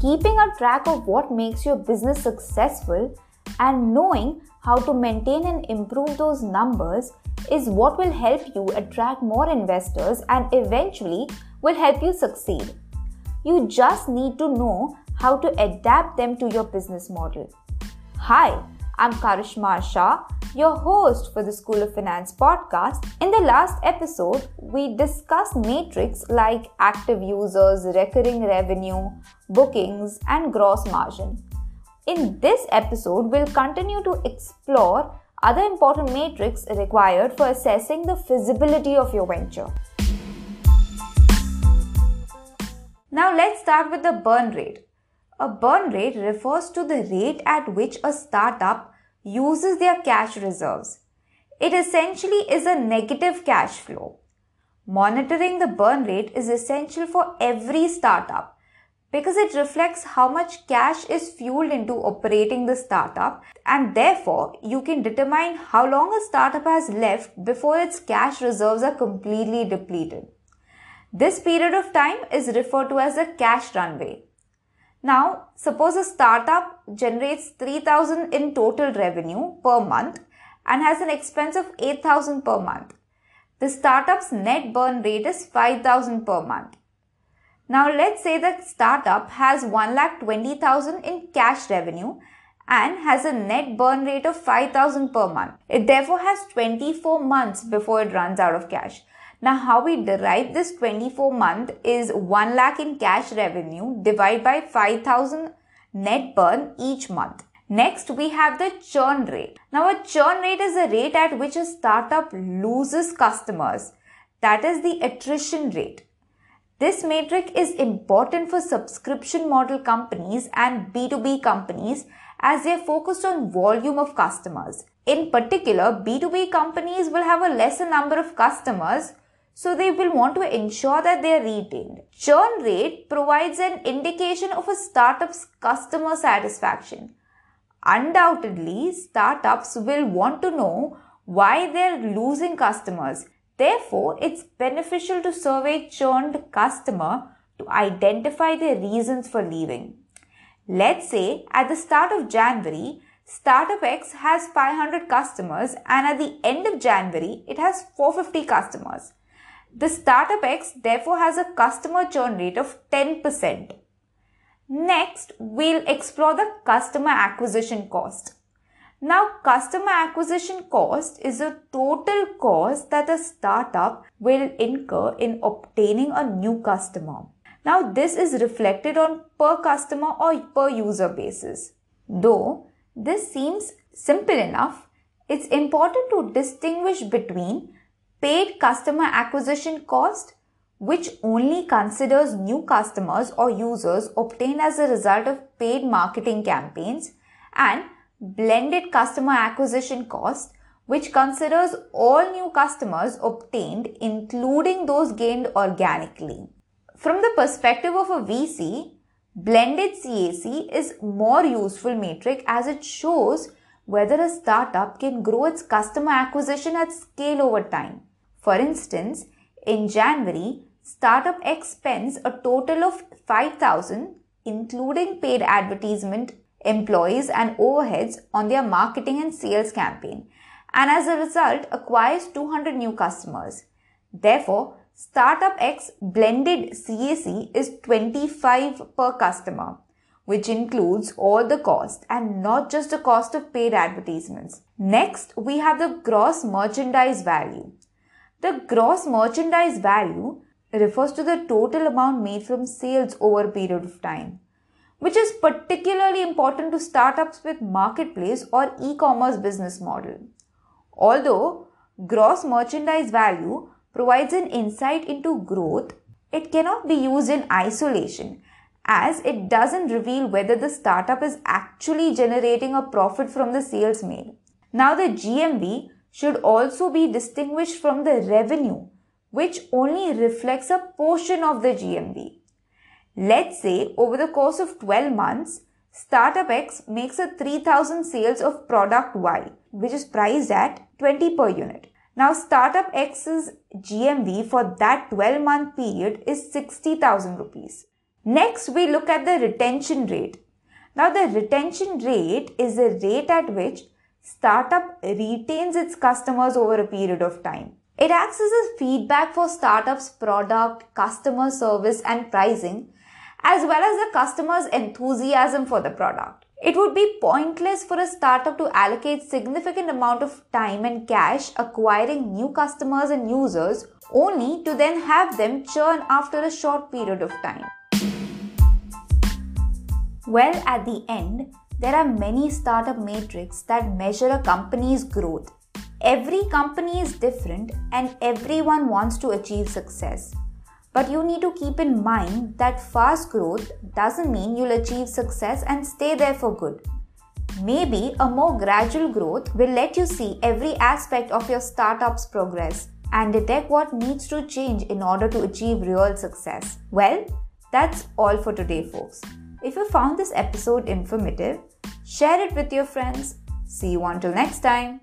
Keeping a track of what makes your business successful and knowing how to maintain and improve those numbers is what will help you attract more investors and eventually will help you succeed. You just need to know how to adapt them to your business model. Hi, I'm Karishma Shah, your host for the School of Finance podcast. In the last episode, we discussed metrics like active users, recurring revenue, bookings, and gross margin. In this episode, we'll continue to explore other important metrics required for assessing the feasibility of your venture. Now, let's start with the burn rate. A burn rate refers to the rate at which a startup uses their cash reserves. It essentially is a negative cash flow. Monitoring the burn rate is essential for every startup because it reflects how much cash is fueled into operating the startup and therefore you can determine how long a startup has left before its cash reserves are completely depleted. This period of time is referred to as a cash runway. Now, suppose a startup generates 3000 in total revenue per month and has an expense of 8000 per month. The startup's net burn rate is 5000 per month. Now let's say that startup has 1,20,000 in cash revenue and has a net burn rate of 5,000 per month. It therefore has 24 months before it runs out of cash. Now how we derive this 24 month is 1 lakh in cash revenue divided by 5,000 net burn each month. Next, we have the churn rate. Now, a churn rate is the rate at which a startup loses customers. That is the attrition rate. This metric is important for subscription model companies and B2B companies as they are focused on volume of customers. In particular, B2B companies will have a lesser number of customers, so they will want to ensure that they are retained. Churn rate provides an indication of a startup's customer satisfaction. Undoubtedly, startups will want to know why they are losing customers Therefore, it's beneficial to survey churned customer to identify the reasons for leaving. Let's say at the start of January, Startup X has 500 customers and at the end of January, it has 450 customers. The Startup X therefore has a customer churn rate of 10%. Next, we'll explore the customer acquisition cost. Now, customer acquisition cost is a total cost that a startup will incur in obtaining a new customer. Now, this is reflected on per customer or per user basis. Though this seems simple enough, it's important to distinguish between paid customer acquisition cost, which only considers new customers or users obtained as a result of paid marketing campaigns, and blended customer acquisition cost, which considers all new customers obtained, including those gained organically. From the perspective of a VC, blended CAC is more useful metric as it shows whether a startup can grow its customer acquisition at scale over time. For instance, in January, Startup X spends a total of 5000 including paid advertisement employees and overheads on their marketing and sales campaign and as a result acquires 200 new customers. Therefore, Startup X blended CAC is 25 per customer, which includes all the cost and not just the cost of paid advertisements. Next, we have the gross merchandise value. The gross merchandise value refers to the total amount made from sales over a period of time which is particularly important to startups with marketplace or e-commerce business model. Although gross merchandise value provides an insight into growth, it cannot be used in isolation as it doesn't reveal whether the startup is actually generating a profit from the sales made. Now the GMV should also be distinguished from the revenue, which only reflects a portion of the GMV. Let's say over the course of 12 months, Startup X makes a 3000 sales of product Y, which is priced at 20 per unit. Now, Startup X's GMV for that 12 month period is 60,000 rupees. Next, we look at the retention rate. Now, the retention rate is the rate at which startup retains its customers over a period of time. It acts as a feedback for startup's product, customer service, and pricing, as well as the customer's enthusiasm for the product. It would be pointless for a startup to allocate significant amount of time and cash acquiring new customers and users only to then have them churn after a short period of time. Well, at the end, there are many startup metrics that measure a company's growth. Every company is different and everyone wants to achieve success. But you need to keep in mind that fast growth doesn't mean you'll achieve success and stay there for good. Maybe a more gradual growth will let you see every aspect of your startup's progress and detect what needs to change in order to achieve real success. Well, that's all for today, folks. If you found this episode informative, share it with your friends. See you until next time.